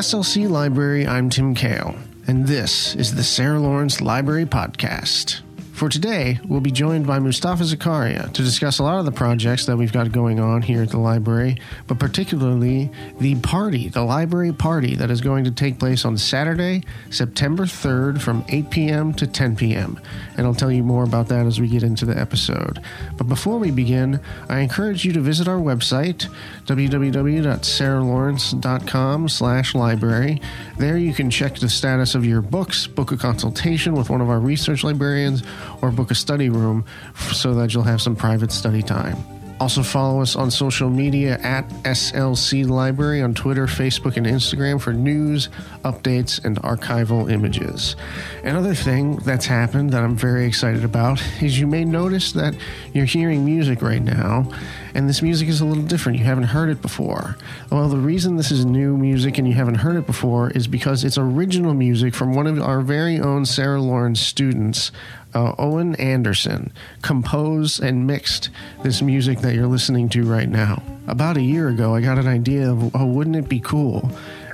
SLC Library, I'm Tim Kail, and this is the Sarah Lawrence Library Podcast. For today, we'll be joined by Mustafa Sakarya to discuss a lot of the projects that we've got going on here at the library, but particularly the party, the library party that is going to take place on Saturday, September 3rd from 8 p.m. to 10 p.m. And I'll tell you more about that as we get into the episode. But before we begin, I encourage you to visit our website, www.sarahlawrence.com slash library. There you can check the status of your books, book a consultation with one of our research librarians, or book a study room so that you'll have some private study time. Also, follow us on social media at SLC Library on Twitter, Facebook, and Instagram for news, updates, and archival images. Another thing that's happened that I'm very excited about is you may notice that you're hearing music right now, and this music is a little different. You haven't heard it before. Well, the reason this is new music and you haven't heard it before is because it's original music from one of our very own Sarah Lawrence students uh, Owen Anderson composed and mixed this music that you're listening to right now. About a year ago, I got an idea of, oh, wouldn't it be cool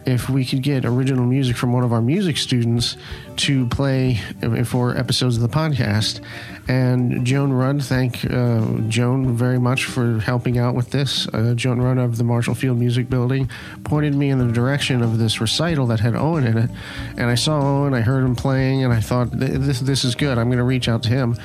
if we could get original music from one of our music students to play for episodes of the podcast. And Joan Rudd, thank uh, Joan very much for helping out with this. Uh, Joan Rudd of the Marshall Field Music Building pointed me in the direction of this recital that had Owen in it. And I saw Owen, I heard him playing, and I thought, this, this is good. I'm going to reach out to him.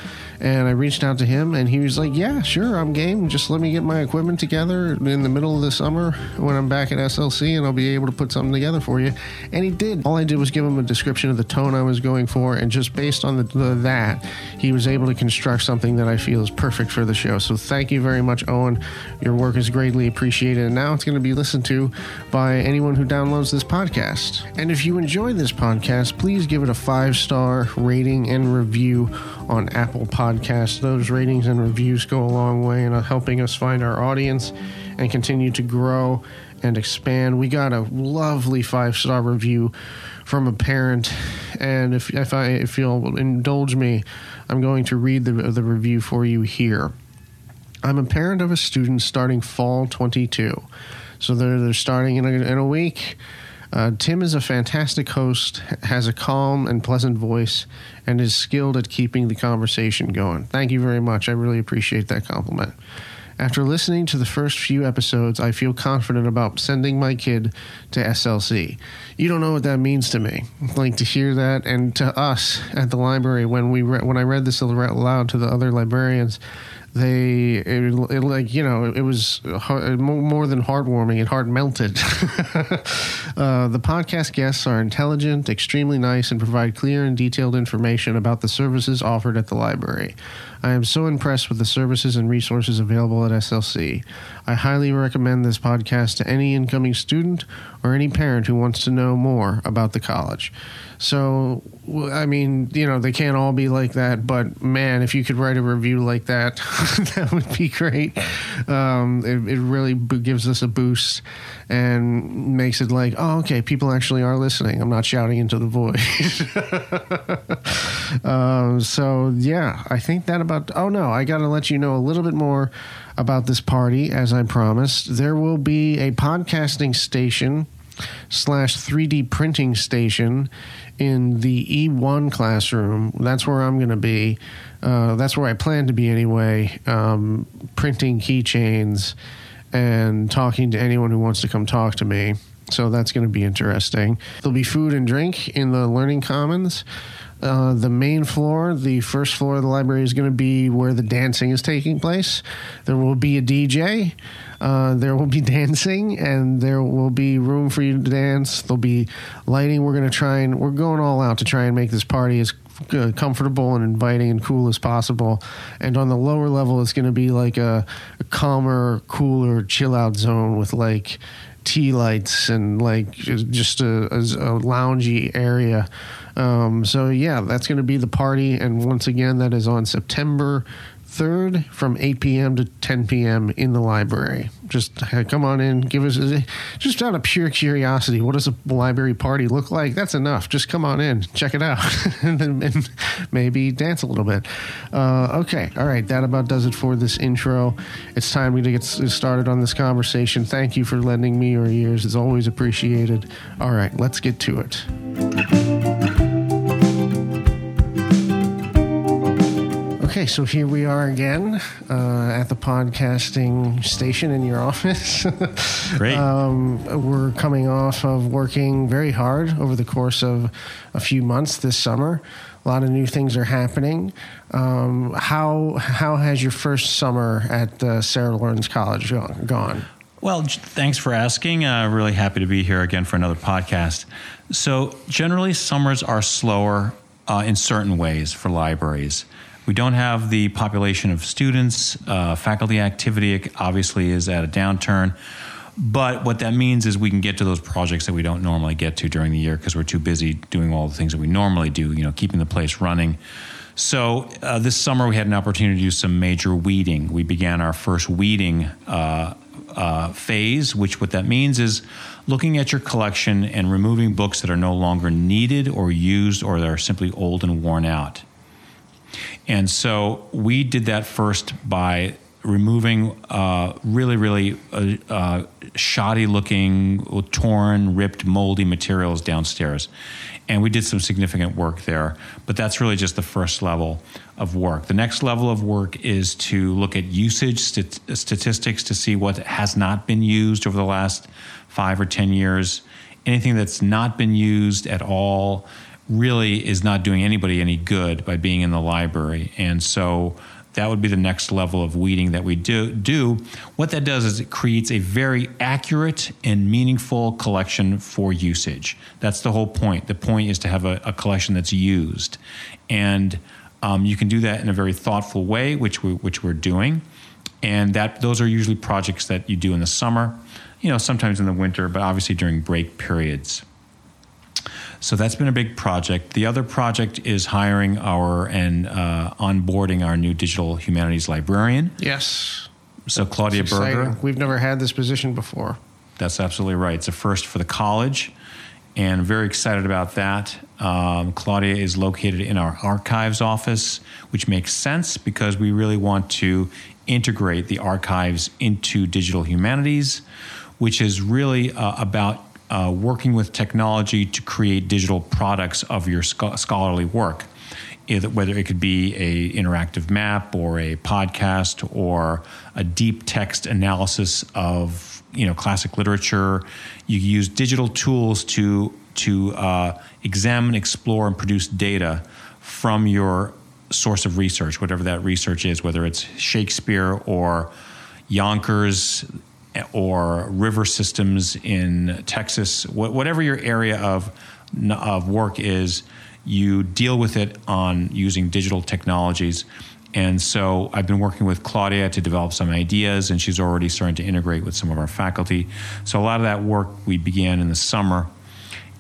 And I reached out to him, and he was like, Yeah, sure, I'm game. Just let me get my equipment together in the middle of the summer when I'm back at SLC, and I'll be able to put something together for you. And he did. All I did was give him a description of the tone I was going for, and just based on the, the, that, he was able to construct something that I feel is perfect for the show. So thank you very much, Owen. Your work is greatly appreciated, and now it's going to be listened to by anyone who downloads this podcast. And if you enjoy this podcast, please give it a five star rating and review on Apple Podcasts. Those ratings and reviews go a long way in helping us find our audience and continue to grow and expand. We got a lovely five star review from a parent, and if, if I if you'll indulge me, I'm going to read the, the review for you here. I'm a parent of a student starting fall 22. So they're, they're starting in a, in a week. Uh, Tim is a fantastic host, has a calm and pleasant voice, and is skilled at keeping the conversation going. Thank you very much. I really appreciate that compliment. After listening to the first few episodes, I feel confident about sending my kid to SLC. You don't know what that means to me. Like to hear that, and to us at the library when we re- when I read this aloud to the other librarians, they it, it, like you know it was heart, more than heartwarming it heart melted uh, the podcast guests are intelligent extremely nice and provide clear and detailed information about the services offered at the library I am so impressed with the services and resources available at SLC. I highly recommend this podcast to any incoming student or any parent who wants to know more about the college. So, I mean, you know, they can't all be like that, but man, if you could write a review like that, that would be great. Um, it, it really gives us a boost and makes it like, oh, okay, people actually are listening. I'm not shouting into the void. um, so, yeah, I think that about. Oh, no, I got to let you know a little bit more about this party, as I promised. There will be a podcasting station slash 3D printing station in the E1 classroom. That's where I'm going to be. Uh, that's where I plan to be anyway, um, printing keychains and talking to anyone who wants to come talk to me. So that's going to be interesting. There'll be food and drink in the Learning Commons. Uh, the main floor, the first floor of the library, is going to be where the dancing is taking place. There will be a DJ. Uh, there will be dancing, and there will be room for you to dance. There'll be lighting. We're going to try and we're going all out to try and make this party as uh, comfortable and inviting and cool as possible. And on the lower level, it's going to be like a, a calmer, cooler, chill out zone with like tea lights and like just a, a, a loungy area. Um, so yeah, that's going to be the party, and once again, that is on September 3rd from 8 p.m. to 10 p.m. in the library. Just come on in, give us just out of pure curiosity. What does a library party look like? That's enough. Just come on in, check it out, and then maybe dance a little bit. Uh, okay, all right. That about does it for this intro. It's time to get started on this conversation. Thank you for lending me your ears. It's always appreciated. All right, let's get to it. Okay, so here we are again uh, at the podcasting station in your office. Great. um, we're coming off of working very hard over the course of a few months this summer. A lot of new things are happening. Um, how how has your first summer at uh, Sarah Lawrence College gone? Well, thanks for asking. Uh, really happy to be here again for another podcast. So, generally, summers are slower uh, in certain ways for libraries. We don't have the population of students. Uh, faculty activity obviously is at a downturn. But what that means is we can get to those projects that we don't normally get to during the year because we're too busy doing all the things that we normally do, you know, keeping the place running. So uh, this summer we had an opportunity to do some major weeding. We began our first weeding uh, uh, phase, which what that means is looking at your collection and removing books that are no longer needed or used or that are simply old and worn out. And so we did that first by removing uh, really, really uh, uh, shoddy looking, torn, ripped, moldy materials downstairs. And we did some significant work there. But that's really just the first level of work. The next level of work is to look at usage st- statistics to see what has not been used over the last five or 10 years. Anything that's not been used at all really is not doing anybody any good by being in the library. And so that would be the next level of weeding that we do do. What that does is it creates a very accurate and meaningful collection for usage. That's the whole point. The point is to have a, a collection that's used. And um, you can do that in a very thoughtful way which we which we're doing. And that those are usually projects that you do in the summer you know sometimes in the winter but obviously during break periods so that's been a big project. The other project is hiring our and uh, onboarding our new digital humanities librarian. Yes. So Claudia Berger. We've never had this position before. That's absolutely right. It's a first for the college, and very excited about that. Um, Claudia is located in our archives office, which makes sense because we really want to integrate the archives into digital humanities, which is really uh, about uh, working with technology to create digital products of your scho- scholarly work. Whether it could be a interactive map or a podcast or a deep text analysis of you know classic literature, you use digital tools to to uh, examine, explore, and produce data from your source of research, whatever that research is, whether it's Shakespeare or Yonkers, or river systems in Texas, whatever your area of of work is, you deal with it on using digital technologies. And so I've been working with Claudia to develop some ideas, and she's already starting to integrate with some of our faculty. So a lot of that work we began in the summer.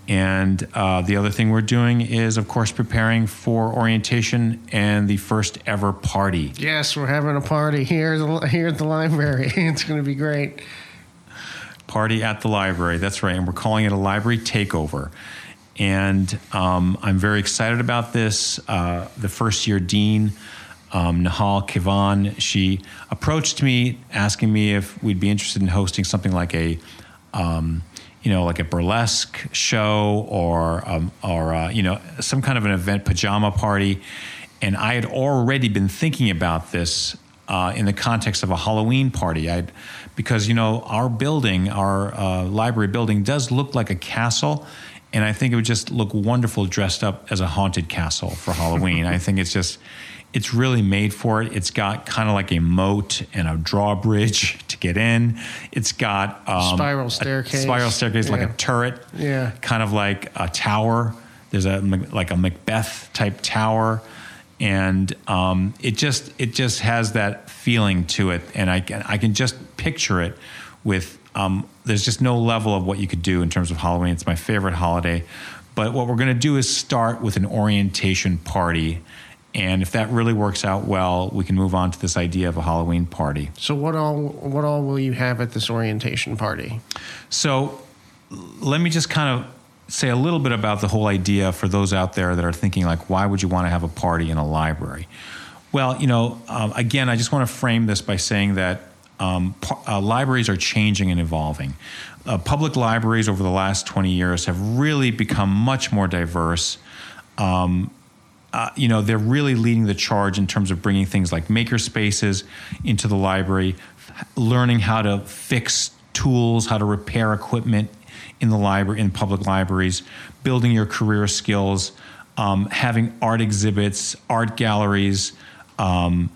And uh, the other thing we're doing is, of course, preparing for orientation and the first ever party. Yes, we're having a party here, here at the library. it's going to be great. Party at the library. That's right. And we're calling it a library takeover. And um, I'm very excited about this. Uh, the first year dean, um, Nahal Kivan, she approached me asking me if we'd be interested in hosting something like a um, you know, like a burlesque show or um, or uh, you know some kind of an event pajama party, and I had already been thinking about this uh, in the context of a Halloween party. I because you know our building, our uh, library building, does look like a castle, and I think it would just look wonderful dressed up as a haunted castle for Halloween. I think it's just it's really made for it. It's got kind of like a moat and a drawbridge get in. It's got um, spiral staircase, spiral staircase yeah. like a turret. Yeah, kind of like a tower. There's a like a Macbeth type tower, and um, it just it just has that feeling to it, and I can I can just picture it with. Um, there's just no level of what you could do in terms of Halloween. It's my favorite holiday. But what we're going to do is start with an orientation party And if that really works out well, we can move on to this idea of a Halloween party. So what all what all will you have at this orientation party? So let me just kind of say a little bit about the whole idea for those out there that are thinking like, why would you want to have a party in a library? Well, you know, um, again, I just want to frame this by saying that um, uh, libraries are changing and evolving. Uh, public libraries over the last 20 years have really become much more diverse. Um, uh, you know, they're really leading the charge in terms of bringing things like maker spaces into the library, learning how to fix tools, how to repair equipment in the library, in public libraries, building your career skills, um, having art exhibits, art galleries. Um,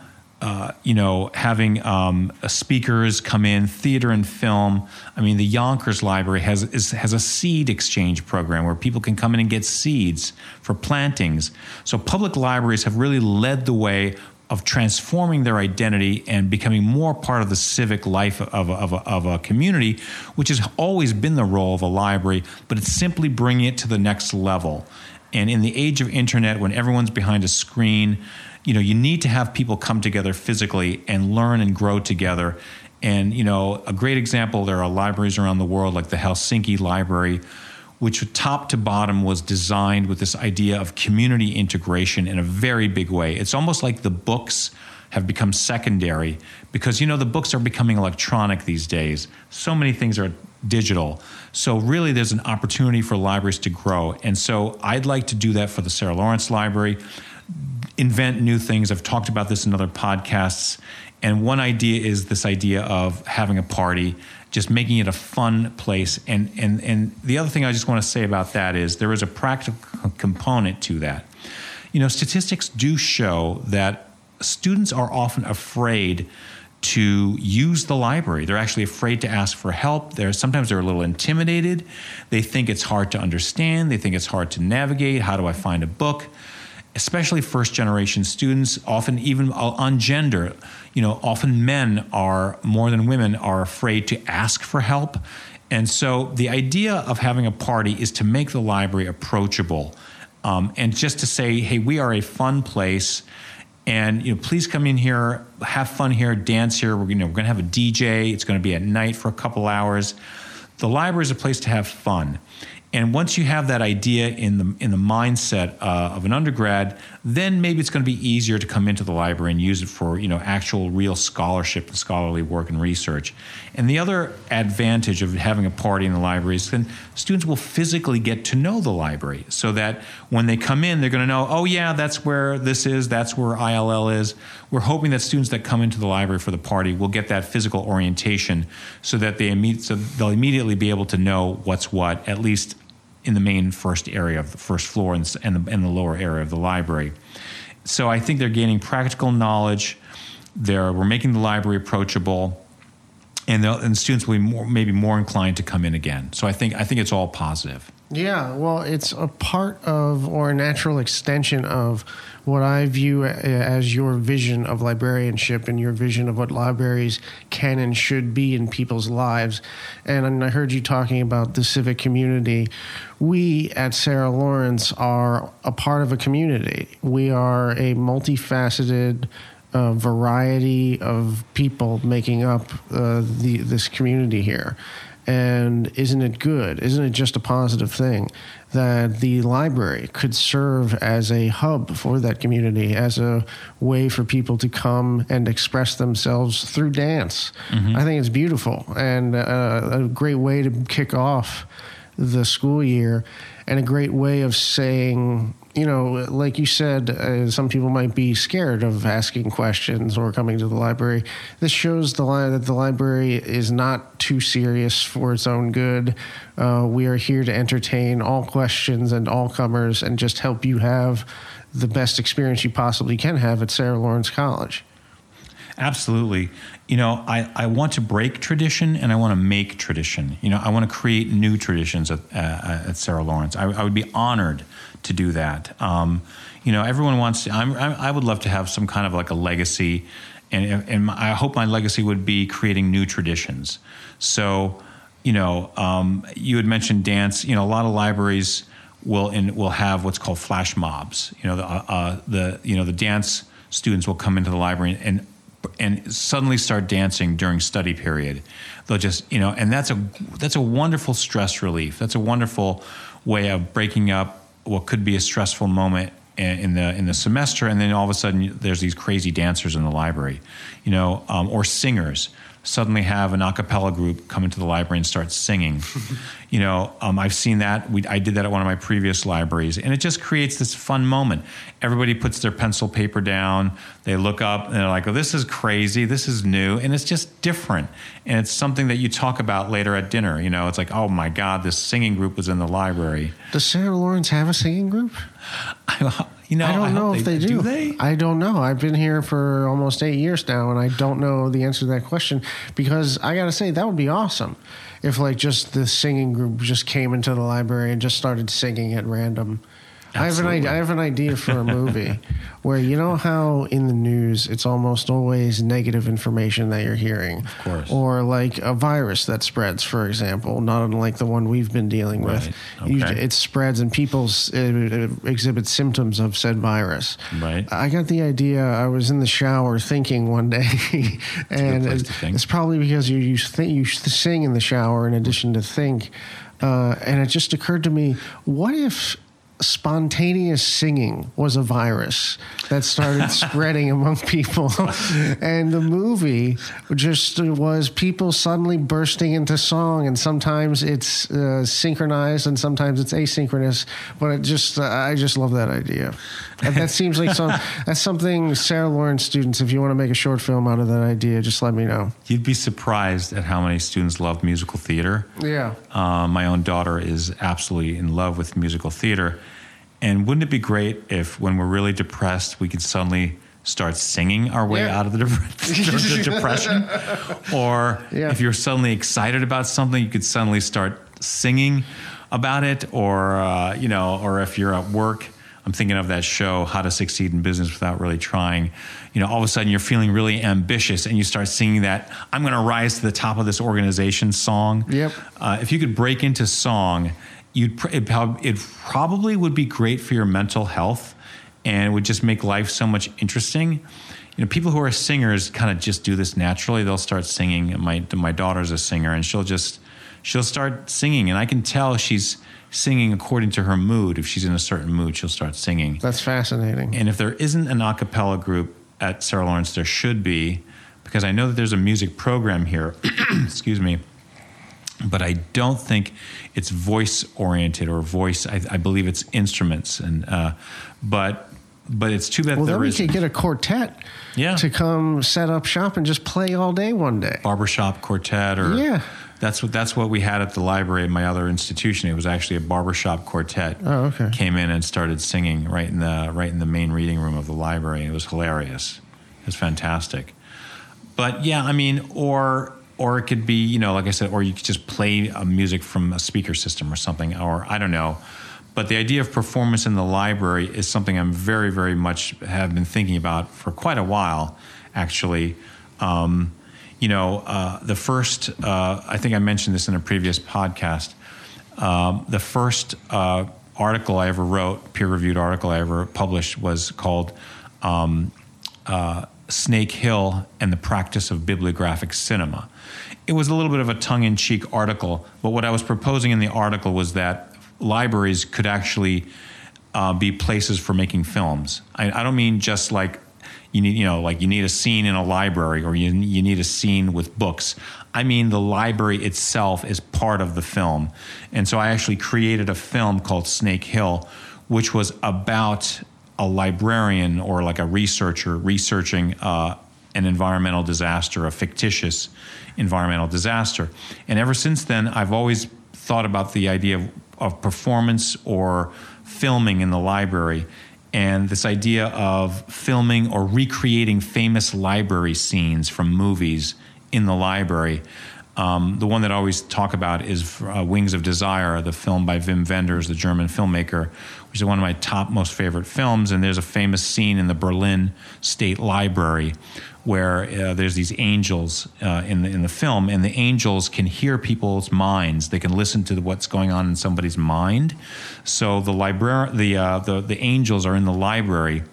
uh, you know, having um, speakers come in, theater and film. I mean, the Yonkers Library has is, has a seed exchange program where people can come in and get seeds for plantings. So public libraries have really led the way of transforming their identity and becoming more part of the civic life of, of, of, of a community, which has always been the role of a library, but it's simply bringing it to the next level. And in the age of internet, when everyone's behind a screen, you know, you need to have people come together physically and learn and grow together. And, you know, a great example, there are libraries around the world like the Helsinki Library, which top to bottom was designed with this idea of community integration in a very big way. It's almost like the books have become secondary because you know the books are becoming electronic these days. So many things are digital. So really there's an opportunity for libraries to grow. And so I'd like to do that for the Sarah Lawrence Library invent new things. I've talked about this in other podcasts. And one idea is this idea of having a party, just making it a fun place. And, and, and the other thing I just want to say about that is there is a practical component to that. You know, statistics do show that students are often afraid to use the library. They're actually afraid to ask for help. They're sometimes they're a little intimidated. They think it's hard to understand. They think it's hard to navigate. How do I find a book? Especially first generation students, often even on gender, you know, often men are more than women are afraid to ask for help. And so the idea of having a party is to make the library approachable um, and just to say, hey, we are a fun place. And you know, please come in here, have fun here, dance here. We're, you know, we're going to have a DJ. It's going to be at night for a couple hours. The library is a place to have fun. And once you have that idea in the in the mindset uh, of an undergrad, then maybe it's going to be easier to come into the library and use it for you know actual real scholarship and scholarly work and research. And the other advantage of having a party in the library is then students will physically get to know the library, so that when they come in, they're going to know, oh yeah, that's where this is, that's where ILL is. We're hoping that students that come into the library for the party will get that physical orientation, so that they imme- so they'll immediately be able to know what's what at least in the main first area of the first floor and, the, and the lower area of the library. So I think they're gaining practical knowledge. They're, we're making the library approachable, and, and students will be more, maybe more inclined to come in again. So I think I think it's all positive. Yeah, well, it's a part of or a natural extension of what I view as your vision of librarianship and your vision of what libraries can and should be in people's lives. And I heard you talking about the civic community. We at Sarah Lawrence are a part of a community. We are a multifaceted uh, variety of people making up uh, the this community here. And isn't it good? Isn't it just a positive thing that the library could serve as a hub for that community, as a way for people to come and express themselves through dance? Mm-hmm. I think it's beautiful and uh, a great way to kick off the school year and a great way of saying, you know, like you said, uh, some people might be scared of asking questions or coming to the library. This shows the li- that the library is not too serious for its own good. Uh, we are here to entertain all questions and all comers and just help you have the best experience you possibly can have at Sarah Lawrence College. Absolutely. You know, I, I want to break tradition and I want to make tradition. You know, I want to create new traditions at, uh, at Sarah Lawrence. I, I, would be honored to do that. Um, you know, everyone wants to, I'm, i would love to have some kind of like a legacy. And, and I hope my legacy would be creating new traditions. So, you know, um, you had mentioned dance. You know, a lot of libraries will in, will have what's called flash mobs. You know, the, uh, uh, the you know the dance students will come into the library and and suddenly start dancing during study period. They'll just you know, and that's a that's a wonderful stress relief. That's a wonderful way of breaking up what could be a stressful moment in the in the semester, and then all of a sudden there's these crazy dancers in the library, you know, um, or singers suddenly have an a cappella group come into the library and start singing. you know, um, I've seen that. We, I did that at one of my previous libraries, and it just creates this fun moment. Everybody puts their pencil paper down, they look up, and they're like, oh, this is crazy, this is new, and it's just different. And it's something that you talk about later at dinner. You know, it's like, oh my God, this singing group was in the library. Does Sarah Lawrence have a singing group? You know, I don't I know if they, do. Do they? I don't know. I've been here for almost eight years now, and I don't know the answer to that question because I got to say that would be awesome if like just the singing group just came into the library and just started singing at random. I have an idea, I have an idea for a movie where you know how in the news it's almost always negative information that you're hearing, of course, or like a virus that spreads, for example, not unlike the one we've been dealing with. Right. Okay. it spreads and people uh, exhibit symptoms of said virus. Right. I got the idea. I was in the shower thinking one day, and it's, it's, probably because you you, think, you sing in the shower in addition to think. Uh, and it just occurred to me, what if spontaneous singing was a virus that started spreading among people. and the movie just was people suddenly bursting into song. And sometimes it's uh, synchronized and sometimes it's asynchronous. But it just, uh, I just love that idea. And that seems like some, that's something Sarah Lawrence students, if you want to make a short film out of that idea, just let me know. You'd be surprised at how many students love musical theater. Yeah. Uh, my own daughter is absolutely in love with musical theater. And wouldn't it be great if, when we're really depressed, we could suddenly start singing our way yeah. out of the, de- depression? or yeah. if you're suddenly excited about something, you could suddenly start singing about it. Or, uh, you know, or if you're at work, I'm thinking of that show, How to Succeed in Business Without Really Trying. You know, all of a sudden you're feeling really ambitious and you start singing that, I'm going to rise to the top of this organization song. Yep. Uh, if you could break into song, you'd it, it probably would be great for your mental health and it would just make life so much interesting. You know, people who are singers kind of just do this naturally. They'll start singing. My my daughter's a singer, and she'll just she'll start singing, and I can tell she's singing according to her mood. If she's in a certain mood, she'll start singing. That's fascinating. And if there isn't an a cappella group at Sarah Lawrence, there should be, because I know that there's a music program here. excuse me but I don't think it's voice oriented or voice. I, I, believe it's instruments, and uh, but but it's too bad. Well, there then we could get a quartet, yeah. to come set up shop and just play all day one day. Barbershop quartet, or yeah, that's what that's what we had at the library at my other institution. It was actually a barbershop quartet. Oh, okay. Came in and started singing right in the right in the main reading room of the library. It was hilarious. It was fantastic. But yeah, I mean, or or it could be you know like i said or you could just play a music from a speaker system or something or i don't know. But the idea of performance in the library is something i'm very very much have been thinking about for quite a while actually. Um, you know uh, the first uh, i think i mentioned this in a previous podcast um, the first uh, article i ever wrote peer-reviewed article i ever published was called um, uh, Snake Hill and the Practice of Bibliographic Cinema. It was a little bit of a tongue in cheek article, but what I was proposing in the article was that libraries could actually uh, be places for making films. I, I, don't mean just like you need, you know, like you need a scene in a library or you, you need a scene with books. I mean, the library itself is part of the film. And so I actually created a film called Snake Hill, which was about a librarian or like a researcher researching uh, an environmental disaster, a fictitious environmental disaster. And ever since then, I've always thought about the idea of, of performance or filming in the library and this idea of filming or recreating famous library scenes from movies in the library. Um, the one that I always talk about is uh, Wings of Desire, the film by Wim Wenders, the German filmmaker, which is one of my top most favorite films. And there's a famous scene in the Berlin State Library where uh, there's these angels uh, in the in the film, and the angels can hear people's minds. They can listen to what's going on in somebody's mind. So the library, the uh, the the angels are in the library,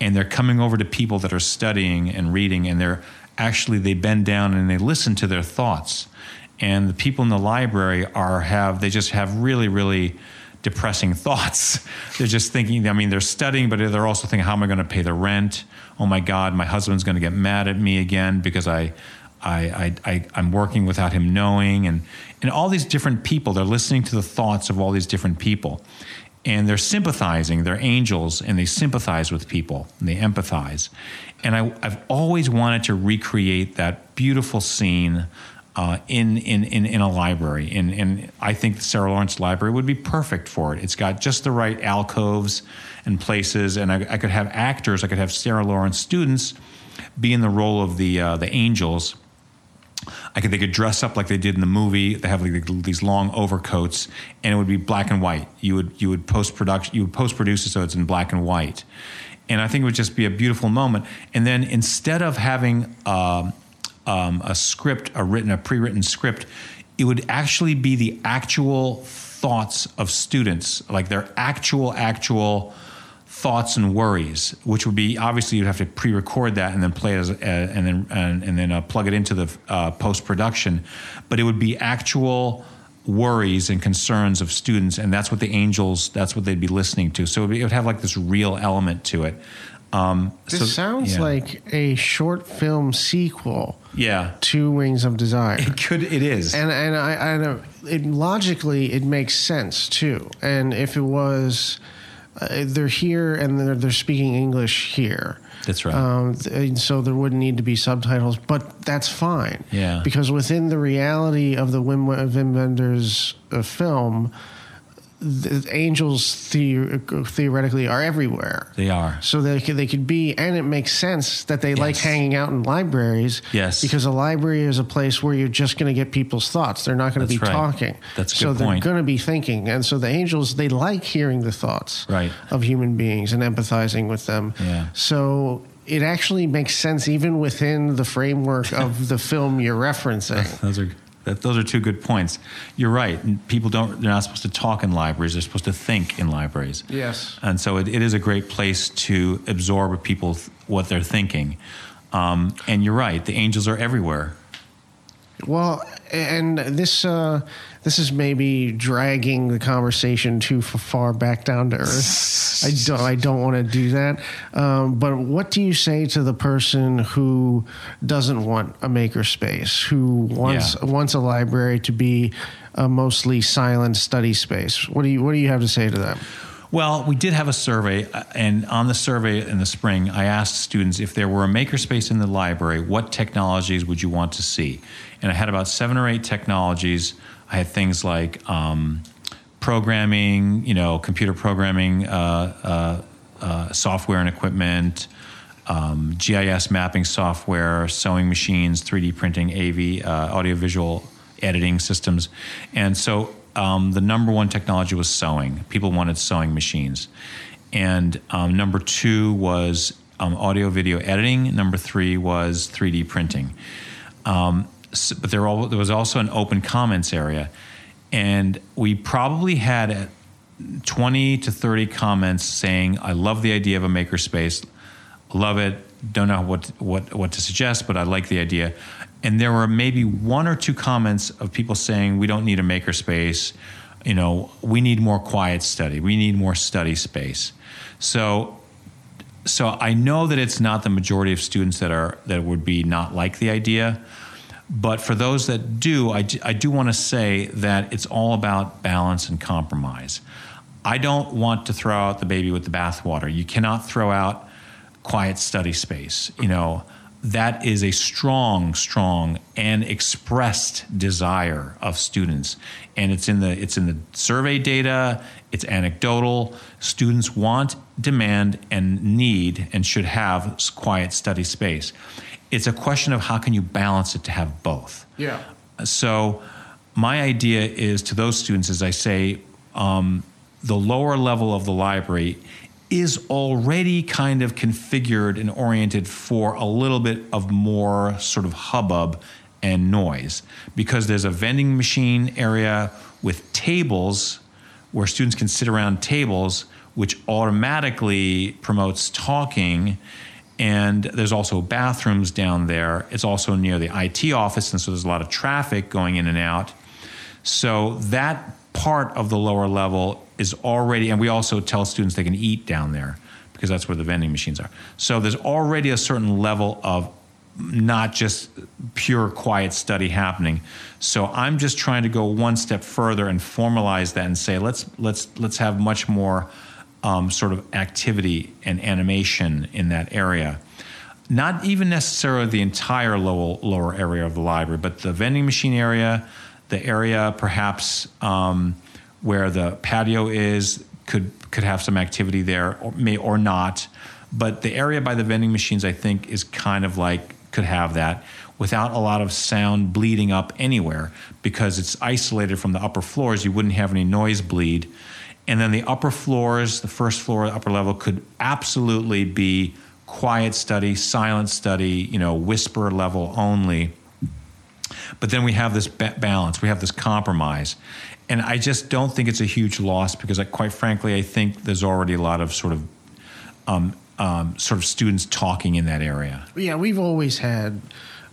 and they're coming over to people that are studying and reading, and they're actually they bend down and they listen to their thoughts. And the people in the library are have they just have really really depressing thoughts. they're just thinking. I mean, they're studying, but they're also thinking, how am I going to pay the rent? oh my God, my husband's going to get mad at me again because I, I, I, I, am working without him knowing. And, and all these different people, they're listening to the thoughts of all these different people. And they're sympathizing, they're angels, and they sympathize with people, and they empathize. And I, I've always wanted to recreate that beautiful scene uh, in, in, in, in, a library. And, and I think the Sarah Lawrence Library would be perfect for it. It's got just the right alcoves and places, and I, I could have actors, I could have Sarah Lawrence students be in the role of the, uh, the angels. I could, they could dress up like they did in the movie. They have like these long overcoats, and it would be black and white. You would you would post production, you would post produce it so it's in black and white, and I think it would just be a beautiful moment. And then instead of having uh, um, a script, a written, a pre-written script, it would actually be the actual thoughts of students, like their actual, actual thoughts and worries, which would be obviously you'd have to pre-record that and then play it as, uh, and then and, and then uh, plug it into the uh, post-production, but it would be actual worries and concerns of students, and that's what the angels, that's what they'd be listening to. So it would, it would have like this real element to it. Um, this so, sounds yeah. like a short film sequel. Yeah, to Wings of Desire. It could. It is. And and I, I it, logically it makes sense too. And if it was, uh, they're here and they're, they're speaking English here. That's right. Um, so there wouldn't need to be subtitles, but that's fine. Yeah. Because within the reality of the Wim, Wim Wenders uh, film the angels the, theoretically are everywhere. They are. So they could, they could be, and it makes sense that they yes. like hanging out in libraries. Yes. Because a library is a place where you're just going to get people's thoughts. They're not going to be right. talking. That's so they're going to be thinking, and so the angels they like hearing the thoughts right. of human beings and empathizing with them. Yeah. So it actually makes sense even within the framework of the film you're referencing. Those are that, those are two good points. You're right. People don't. They're not supposed to talk in libraries. They're supposed to think in libraries. Yes. And so it, it is a great place to absorb people what they're thinking. Um, and you're right. The angels are everywhere. Well, and this uh, this is maybe dragging the conversation too far back down to earth. I don't I don't want to do that. Um, but what do you say to the person who doesn't want a makerspace, who wants yeah. wants a library to be a mostly silent study space? What do you what do you have to say to them? Well, we did have a survey, uh, and on the survey in the spring, I asked students if there were a makerspace in the library, what technologies would you want to see? And I had about seven or eight technologies. I had things like um, programming, you know, computer programming, uh, uh, uh, software and equipment, um, GIS mapping software, sewing machines, 3D printing, AV, uh, audiovisual editing systems. And so um, the number one technology was sewing. People wanted sewing machines. And um, number two was um, audio video editing. Number three was 3D printing. Um, but there, all, there, was also an open comments area. And we probably had uh, 20 to 30 comments saying, I love the idea of a makerspace, love it, don't know what, what, what to suggest, but I like the idea. And there were maybe one or two comments of people saying we don't need a makerspace. You know we need more quiet study. We need more study space. So so i know that it's not the majority of students that are that would be not like the idea but for those that do i, I do want to say that it's all about balance and compromise i don't want to throw out the baby with the bathwater you cannot throw out quiet study space you know that is a strong, strong and expressed desire of students. And it's in the it's in the survey data, it's anecdotal. Students want, demand, and need and should have quiet study space. It's a question of how can you balance it to have both. Yeah. So, my idea is to those students, as I say, um, the lower level of the library is already kind of configured and oriented for a little bit of more sort of hubbub and noise because there's a vending machine area with tables where students can sit around tables, which automatically promotes talking. And there's also bathrooms down there. It's also near the IT office, and so there's a lot of traffic going in and out. So that part of the lower level is already, and we also tell students they can eat down there because that's where the vending machines are. So there's already a certain level of not just pure quiet study happening. So I'm just trying to go one step further and formalize that and say let's let's let's have much more um, sort of activity and animation in that area. Not even necessarily the entire lower lower area of the library, but the vending machine area, the area perhaps. Um, where the patio is could could have some activity there or may or not but the area by the vending machines i think is kind of like could have that without a lot of sound bleeding up anywhere because it's isolated from the upper floors you wouldn't have any noise bleed and then the upper floors the first floor upper level could absolutely be quiet study silent study you know whisper level only. But then we have this balance. We have this compromise. And I just don't think it's a huge loss because, I, quite frankly, I think there's already a lot of sort of um, um, sort of students talking in that area. Yeah, we've always had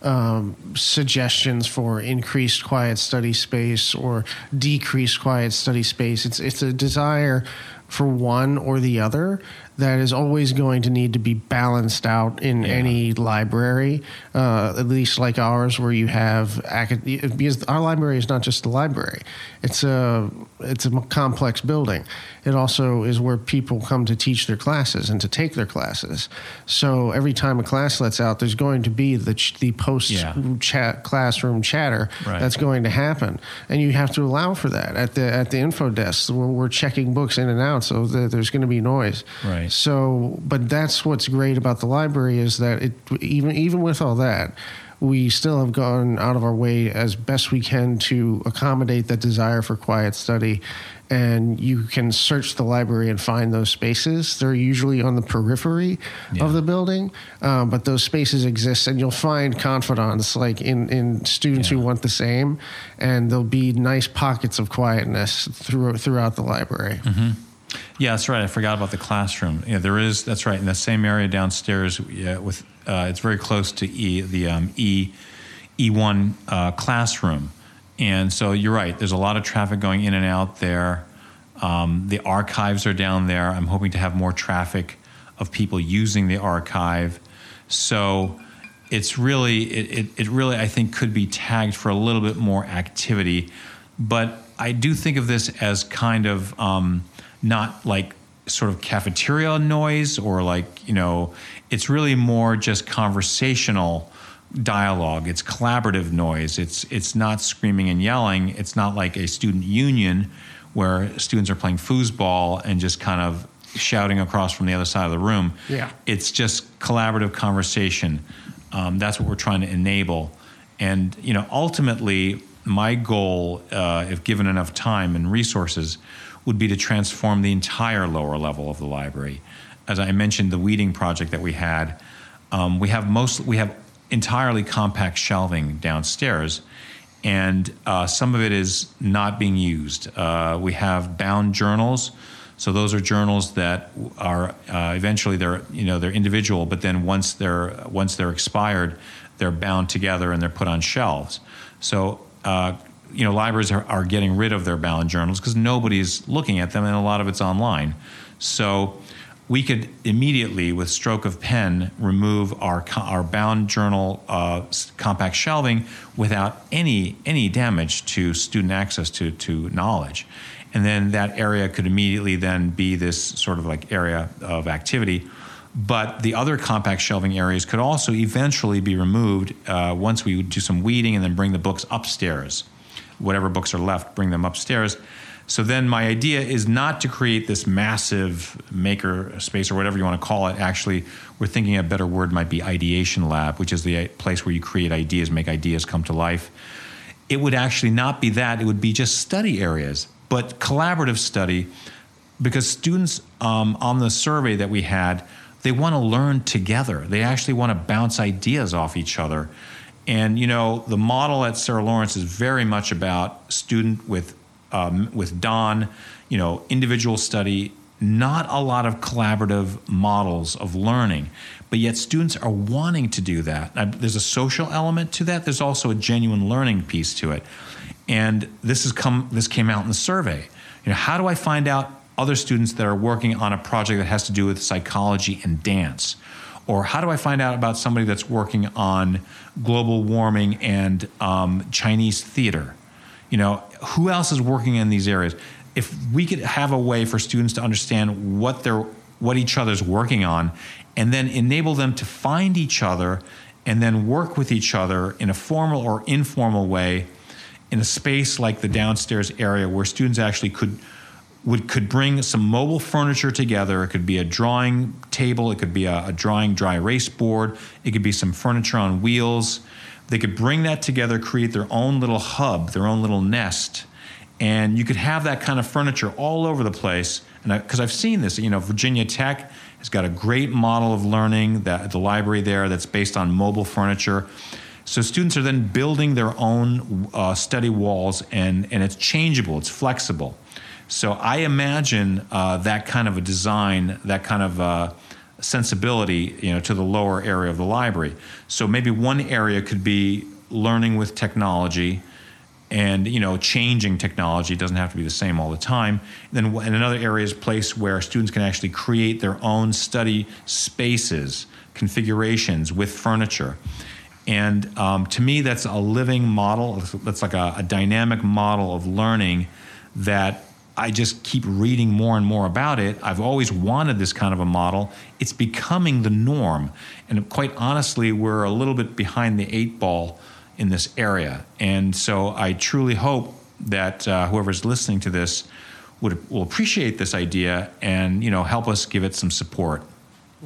um, suggestions for increased quiet study space or decreased quiet study space. It's it's a desire for one or the other that is always going to need to be balanced out in yeah. any library, uh, at least like ours, where you have because our library is not just a library; it's a it's a complex building. It also is where people come to teach their classes and to take their classes. So every time a class lets out, there's going to be the ch- the post yeah. chat classroom chatter right. that's going to happen, and you have to allow for that at the at the info desk where we're checking books in and out. So there's going to be noise. Right. So, but that's what's great about the library is that it even even with all that, we still have gone out of our way as best we can to accommodate that desire for quiet study. And you can search the library and find those spaces. They're usually on the periphery yeah. of the building, um, but those spaces exist, and you'll find confidants like in, in students yeah. who want the same, and there'll be nice pockets of quietness through, throughout the library. Mm-hmm. Yeah, that's right. I forgot about the classroom. Yeah, there is. That's right. In the same area downstairs, yeah, with uh, it's very close to E the um, E E one uh, classroom, and so you're right. There's a lot of traffic going in and out there. Um, the archives are down there. I'm hoping to have more traffic of people using the archive. So it's really it, it, it really I think could be tagged for a little bit more activity, but I do think of this as kind of um, not like sort of cafeteria noise or like, you know, it's really more just conversational dialogue. It's collaborative noise. It's it's not screaming and yelling. It's not like a student union where students are playing foosball and just kind of shouting across from the other side of the room. Yeah. It's just collaborative conversation. Um, that's what we're trying to enable. And you know, ultimately, my goal, uh, if given enough time and resources, would be to transform the entire lower level of the library. As I mentioned, the weeding project that we had, um, we have most we have entirely compact shelving downstairs, and uh, some of it is not being used. Uh, we have bound journals. So those are journals that are uh, eventually they're you know they're individual, but then once they're once they're expired, they're bound together and they're put on shelves. So uh, you know, libraries are, are getting rid of their bound journals because nobody's looking at them, and a lot of it's online. So we could immediately, with stroke of pen, remove our our bound journal uh, compact shelving without any any damage to student access to to knowledge, and then that area could immediately then be this sort of like area of activity. But the other compact shelving areas could also eventually be removed uh, once we do some weeding and then bring the books upstairs whatever books are left, bring them upstairs. So then my idea is not to create this massive maker space or whatever you want to call it. Actually, we're thinking a better word might be ideation lab, which is the place where you create ideas, make ideas come to life. it would actually not be that, it would be just study areas, but collaborative study because students um, on the survey that we had, they want to learn together. They actually want to bounce ideas off each other. And you know, the model at Sarah Lawrence is very much about student with um, with Don, you know, individual study, not a lot of collaborative models of learning, but yet students are wanting to do that. There's a social element to that. There's also a genuine learning piece to it, and this has come. This came out in the survey. You know, how do I find out other students that are working on a project that has to do with psychology and dance? Or how do I find out about somebody that's working on global warming and um, Chinese theater? You know, who else is working in these areas? If we could have a way for students to understand what they're what each other's working on and then enable them to find each other and then work with each other in a formal or informal way in a space like the downstairs area where students actually could would could bring some mobile furniture together. It could be a drawing table, it could be a, a, drawing dry erase board, it could be some furniture on wheels. They could bring that together, create their own little hub, their own little nest, and you could have that kind of furniture all over the place. And because I've seen this, you know, Virginia Tech has got a great model of learning that the library there that's based on mobile furniture. So students are then building their own uh, study walls, and and it's changeable, it's flexible. So I imagine uh, that kind of a design, that kind of uh, sensibility, you know, to the lower area of the library. So maybe one area could be learning with technology and you know changing technology it doesn't have to be the same all the time then in another area is place where students can actually create their own study spaces configurations with furniture and um, to me that's a living model that's like a, a dynamic model of learning that I just keep reading more and more about it. I've always wanted this kind of a model. It's becoming the norm. And quite honestly, we're a little bit behind the eight ball in this area. And so I truly hope that uh, whoever's listening to this would will appreciate this idea and you know help us give it some support.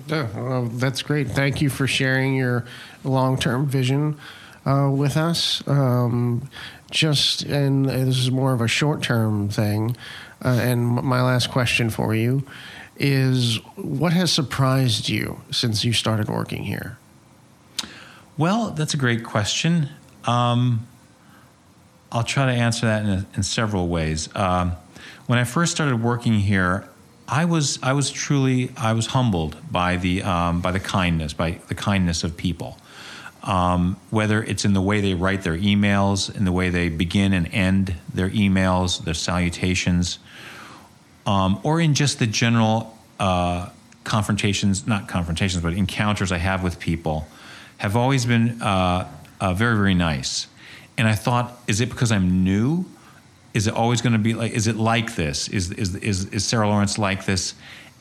Yeah, well, that's great. Thank you for sharing your long-term vision uh, with us. Um, just and this is more of a short term thing. Uh, and my last question for you is what has surprised you since you started working here? Well, that's a great question. Um, I'll try to answer that in, a, in several ways. Um, when I first started working here, I was I was truly I was humbled by the um, by the kindness by the kindness of people um, whether it's in the way they write their emails, in the way they begin and end their emails, their salutations, um, or in just the general uh, confrontations, not confrontations, but encounters I have with people, have always been uh, uh, very, very nice. And I thought, is it because I'm new? Is it always going to be like? Is it like this? Is, is is is Sarah Lawrence like this?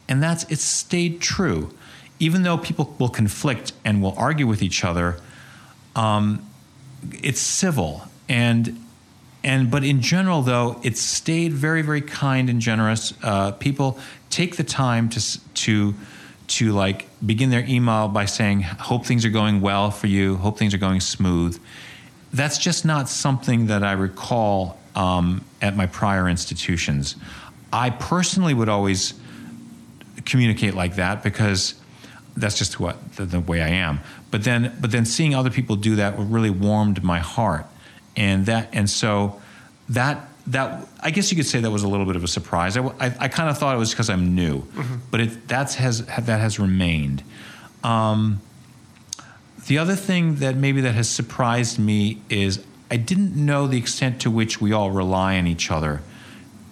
And that's it's stayed true, even though people will conflict and will argue with each other um, it's civil. And and but in general though it's stayed very very kind and generous. Uh, people take the time to to to like begin their email by saying hope things are going well for you. Hope things are going smooth. That's just not something that i recall um, at my prior institutions. I personally would always communicate like that because that's just what the, the, way I am. But then, but then seeing other people do that really warmed my heart, and that, and so that that I guess you could say that was a little bit of a surprise. I, I, I kind of thought it was because I'm new, mm-hmm. but it that's has that has remained. Um, the other thing that maybe that has surprised me is I didn't know the extent to which we all rely on each other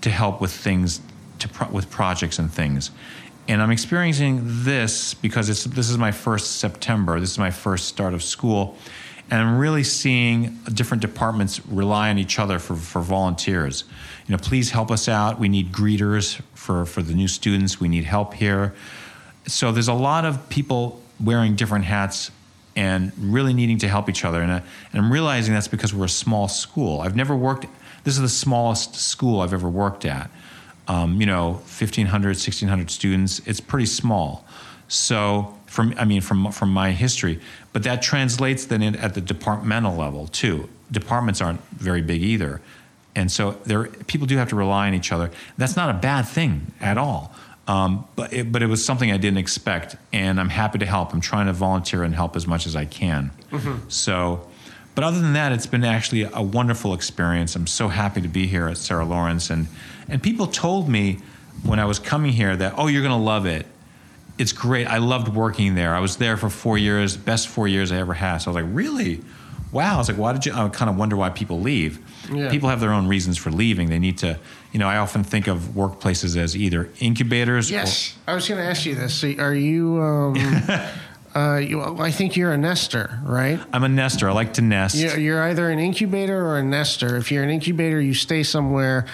to help with things, to pro- with projects and things and I'm experiencing this because it's this is my first September. This is my first start of school, and I'm really seeing different departments rely on each other for, for volunteers. You know, please help us out. We need greeters for for the new students. We need help here. So there's a lot of people wearing different hats and really needing to help each other. And, I, and I'm realizing that's because we're a small school. I've never worked. This is the smallest school I've ever worked at um, you know, 1,500, 1,600 students. It's pretty small. So from I mean from from my history, but that translates then in, at the departmental level too. Departments aren't very big either, and so there people do have to rely on each other. That's not a bad thing at all. Um, but it, but it was something I didn't expect, and I'm happy to help. I'm trying to volunteer and help as much as I can. So, but other than that, it's been actually a wonderful experience. I'm so happy to be here at Sarah Lawrence, and and people told me when I was coming here that oh, you're going to love it. It's great. I loved working there. I was there for four years, best four years I ever had. So I was like, really? Wow. I was like, why did you? I kind of wonder why people leave. Yeah. People have their own reasons for leaving. They need to, you know, I often think of workplaces as either incubators. Yes, I was going to ask you this. So are you? Um, uh, you, I think you're a nester, right? I'm a nester. I like to nest. You're, you're either an incubator or a nester. If you're an incubator, you stay somewhere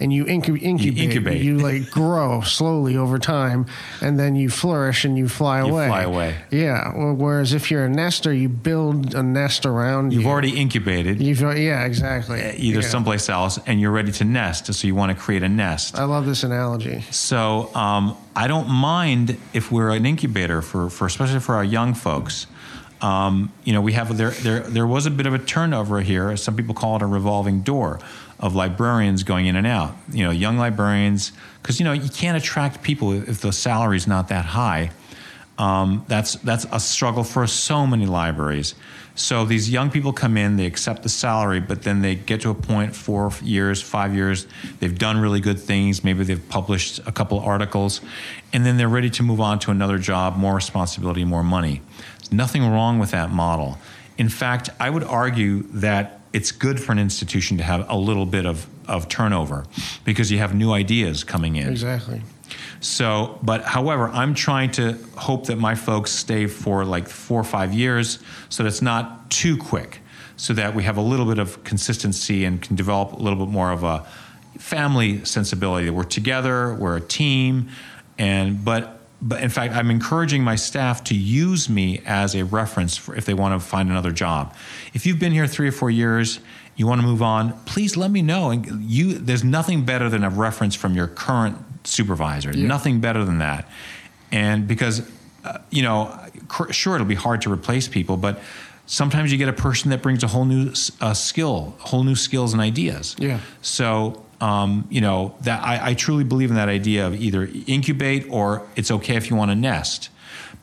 and you incu- incubate. incubate. You like grow slowly over time, and then you flourish and you fly You away. fly away. Yeah. Well, whereas if you're a nester, you build a nest around You've you. already incubated You've, yeah, exactly. either Yeah. someplace else and you're ready to nest. So you want to create a nest. I love this analogy. So um, I don't mind if we're an incubator for, for especially for our young folks. Um, you know, we have there, there there was a bit of a turnover here. Some people call it a revolving door of librarians going in and out. You know, young librarians because you know you can't attract people if the salary's not that high. Um, that's that's a struggle for so many libraries. So these young people come in, they accept the salary, but then they get to a point, four years, five years, they've done really good things. Maybe they've published a couple articles, and then they're ready to move on to another job, more responsibility, more money. Nothing wrong with that model. In fact, I would argue that it's good for an institution to have a little bit of, of turnover because you have new ideas coming in. Exactly. So, but however, I'm trying to hope that my folks stay for like four or five years so that it's not too quick, so that we have a little bit of consistency and can develop a little bit more of a family sensibility. That we're together, we're a team, and but but in fact, I'm encouraging my staff to use me as a reference for if they want to find another job. If you've been here three or four years, you want to move on, please let me know. And you, there's nothing better than a reference from your current supervisor. Nothing better than that. And because, uh, you know, sure, it'll be hard to replace people, but sometimes you get a person that brings a whole new uh, skill, whole new skills and ideas. Yeah. So, um, you know, that I, I truly believe in that idea of either incubate or it's okay if you want to nest.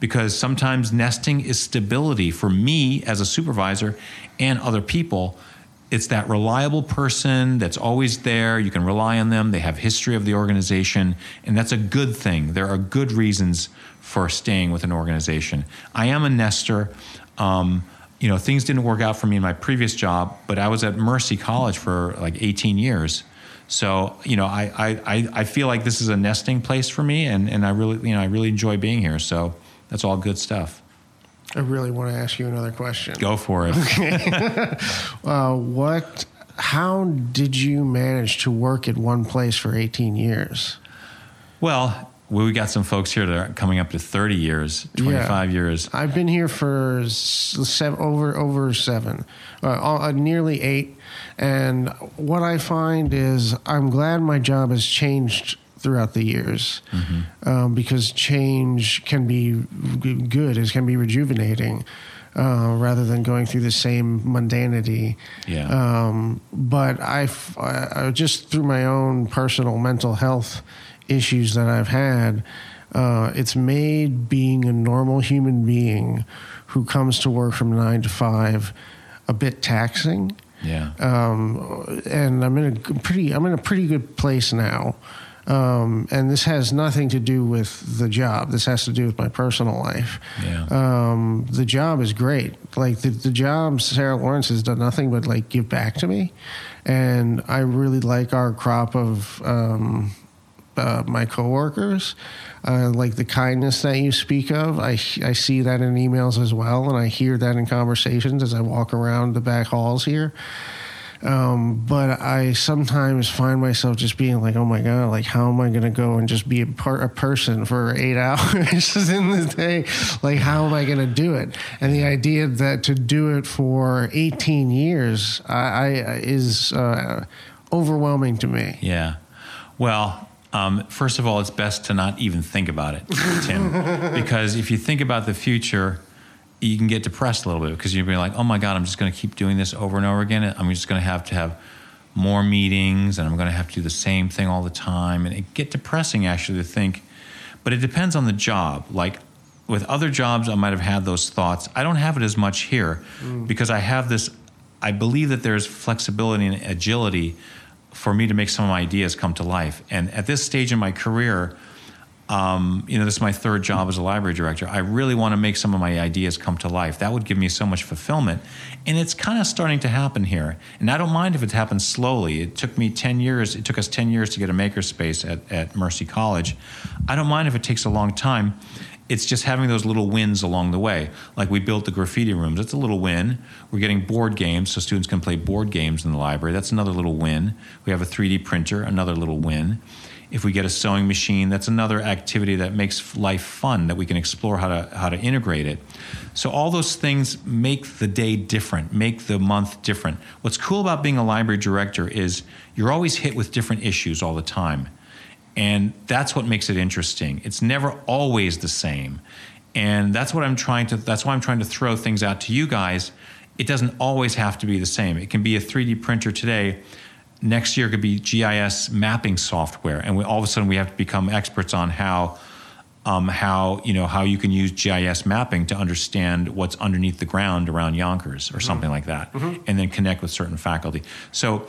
Because sometimes nesting is stability for me as a supervisor and other people. It's that reliable person that's always there. You can rely on them. They have history of the organization, and that's a good thing. There are good reasons for staying with an organization. I am a nester. Um, you know, things didn't work out for me in my previous job, but I was at Mercy College for like 18 years. So, you know, I, I, I- feel like this is a nesting place for me, and, and I really, you know, I really enjoy being here. So that's all good stuff. I really want to ask you another question. Go for it. Uh, what? How did you manage to work at one place for 18 years? Well, we got some folks here that are coming up to 30 years, 25 years. I've been here for seven, over over seven, uh, uh, nearly eight. And what I find is I'm glad my job has changed throughout the years um, because change can be good. It can be rejuvenating. Uh, rather than going through the same mundanity, Yeah. um, but I, just through my own personal mental health issues that I've had, uh, it's made being a normal human being who comes to work from nine to five a bit taxing. Yeah. Um, and I'm in a pretty I'm in a pretty good place now. Um, and this has nothing to do with the job. This has to do with my personal life. Yeah. Um, the job is great. Like the, the job, Sarah Lawrence has done nothing but like give back to me, and I really like our crop of um, uh, my coworkers. Uh, like the kindness that you speak of, I I see that in emails as well, and I hear that in conversations as I walk around the back halls here. Um, but I sometimes find myself just being like, "Oh my god! Like, how am I going to go and just be a part a person for eight hours in the day? Like, how am I going to do it?" And the idea that to do it for eighteen years, I, I is uh, overwhelming to me. Yeah. Well, Um, first of all, it's best to not even think about it, Tim, because if you think about the future, you can get depressed a little bit because you'll be like, oh my God, I'm just going to keep doing this over and over again. I'm just going to have to have more meetings and I'm going to have to do the same thing all the time. And it get depressing actually to think, but it depends on the job. Like with other jobs, I might have had those thoughts. I don't have it as much here mm. because I have this, I believe that there's flexibility and agility for me to make some of my ideas come to life. And at this stage in my career, um, you know, this is my third job as a library director. I really want to make some of my ideas come to life. That would give me so much fulfillment. And it's kind of starting to happen here. And I don't mind if it happens slowly. It took me 10 years, it took us 10 years to get a makerspace at, at Mercy College. I don't mind if it takes a long time. It's just having those little wins along the way. Like we built the graffiti rooms. That's a little win. We're getting board games so students can play board games in the library. That's another little win. We have a 3D printer, another little win if we get a sewing machine, that's another activity that makes life fun that we can explore how to how to integrate it. So all those things make the day different, make the month different. What's cool about being a library director is you're always hit with different issues all the time. And that's what makes it interesting. It's never always the same. And that's what I'm trying to that's why I'm trying to throw things out to you guys. It doesn't always have to be the same. It can be a 3D printer today next year could be GIS mapping software, and we, all of a sudden we have to become experts on how um, how you know how you can use GIS mapping to understand what's underneath the ground around Yonkers or mm-hmm. something like that, mm-hmm. and then connect with certain faculty. So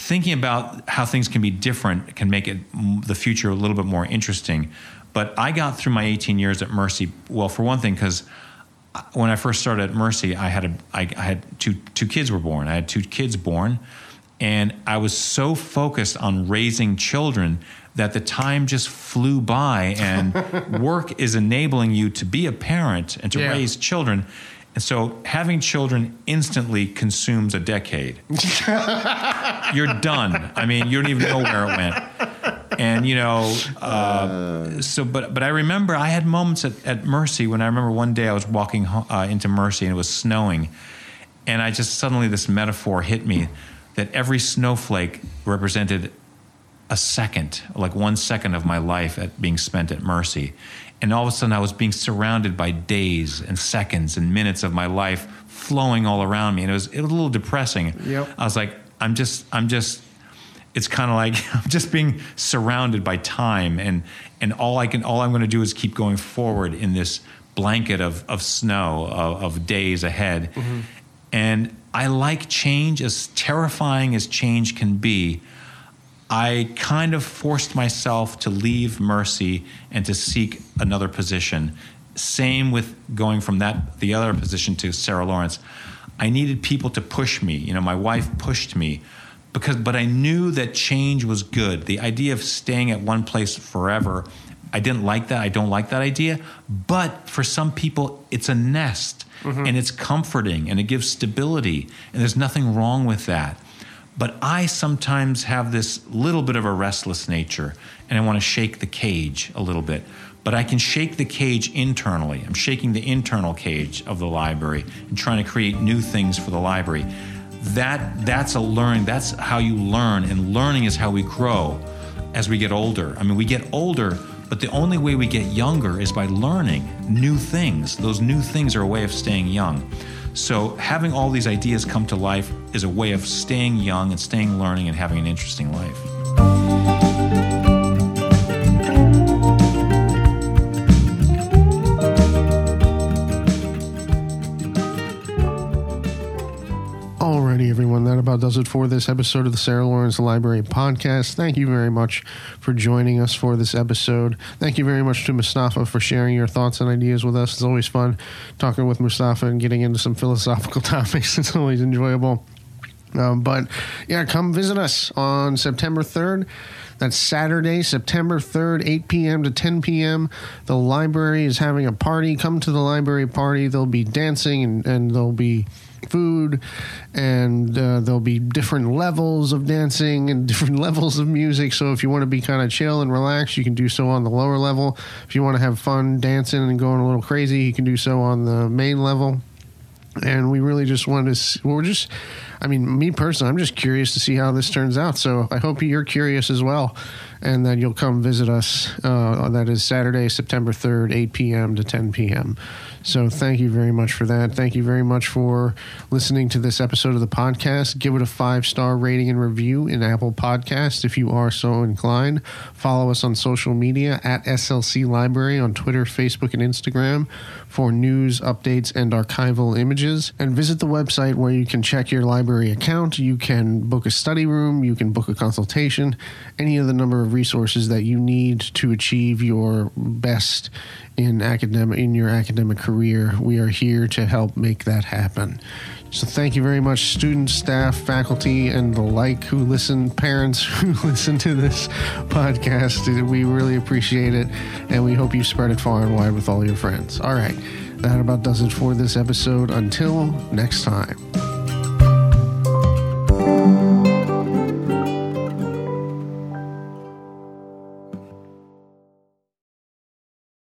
thinking about how things can be different can make it the future a little bit more interesting. But I got through my 18 years at Mercy. Well, for one thing, because uh, when I first started at Mercy, I had a I, I had two two kids were born. I had two kids born. And I was so focused on raising children that the time just flew by, and work is enabling you to be a parent and to yeah. raise children. And so having children instantly consumes a decade. You're done. I mean, you don't even know where it went. And you know, uh, so but but I remember I had moments at, at Mercy when I remember one day I was walking uh, into Mercy and it was snowing, and I just suddenly this metaphor hit me that every snowflake represented a second, like one second of my life at being spent at Mercy. And all of a sudden, I was being surrounded by days and seconds and minutes of my life flowing all around me, and it was it was a little depressing. Yep. I was like, I'm just, I'm just. It's kind of like I'm just being surrounded by time, and and all I can, all I'm going to do is keep going forward in this blanket of of snow of, of days ahead. Mm-hmm. And I like change, as terrifying as change can be. I kind of forced myself to leave Mercy and to seek another position. Same with going from that the other position to Sarah Lawrence. I needed people to push me. You know, my wife pushed me because but I knew that change was good. The idea of staying at one place forever, I didn't like that. I don't like that idea. But for some people it's a nest mm-hmm. and it's comforting and it gives stability, and there's nothing wrong with that. But I sometimes have this little bit of a restless nature, and I want to shake the cage a little bit. But I can shake the cage internally. I'm shaking the internal cage of the library and trying to create new things for the library. That that's a learn. That's how you learn, and learning is how we grow as we get older. I mean, we get older but the only way we get younger is by learning new things. Those new things are a way of staying young. So, having all these ideas come to life is a way of staying young and staying learning and having an interesting life. Everyone. That about does it for this episode of the Sarah Lawrence Library Podcast. Thank you very much for joining us for this episode. Thank you very much to Mustafa for sharing your thoughts and ideas with us. It's always fun talking with Mustafa and getting into some philosophical topics. It's always enjoyable. Um, but yeah, come visit us on September 3rd. That's Saturday, September 3rd, 8 p.m. to 10 p.m. The library is having a party. Come to the library party. There'll be dancing and, and there'll be food, and uh, there'll be different levels of dancing and different levels of music. So if you want to be kind of chill and relaxed, you can do so on the lower level. If you want to have fun dancing and going a little crazy, you can do so on the main level. And we really just want to, we're just, I mean, me personally, I'm just curious to see how this turns out. So I hope you're curious as well, and that you'll come visit us. Uh, that is Saturday, September 3rd, 8 p.m. to 10 p.m. So thank you very much for that. Thank you very much for listening to this episode of the podcast. Give it a five star rating and review in Apple Podcast if you are so inclined. Follow us on social media at SLC Library on Twitter, Facebook, and Instagram for news, updates, and archival images. And visit the website where you can check your library account. You can book a study room, you can book a consultation, any of the number of resources that you need to achieve your best in academic in your academic career. We are here to help make that happen. So thank you very much, students, staff, faculty, and the like who listen, parents who listen to this podcast. We really appreciate it, and we hope you spread it far and wide with all your friends. All right, that about does it for this episode. Until next time.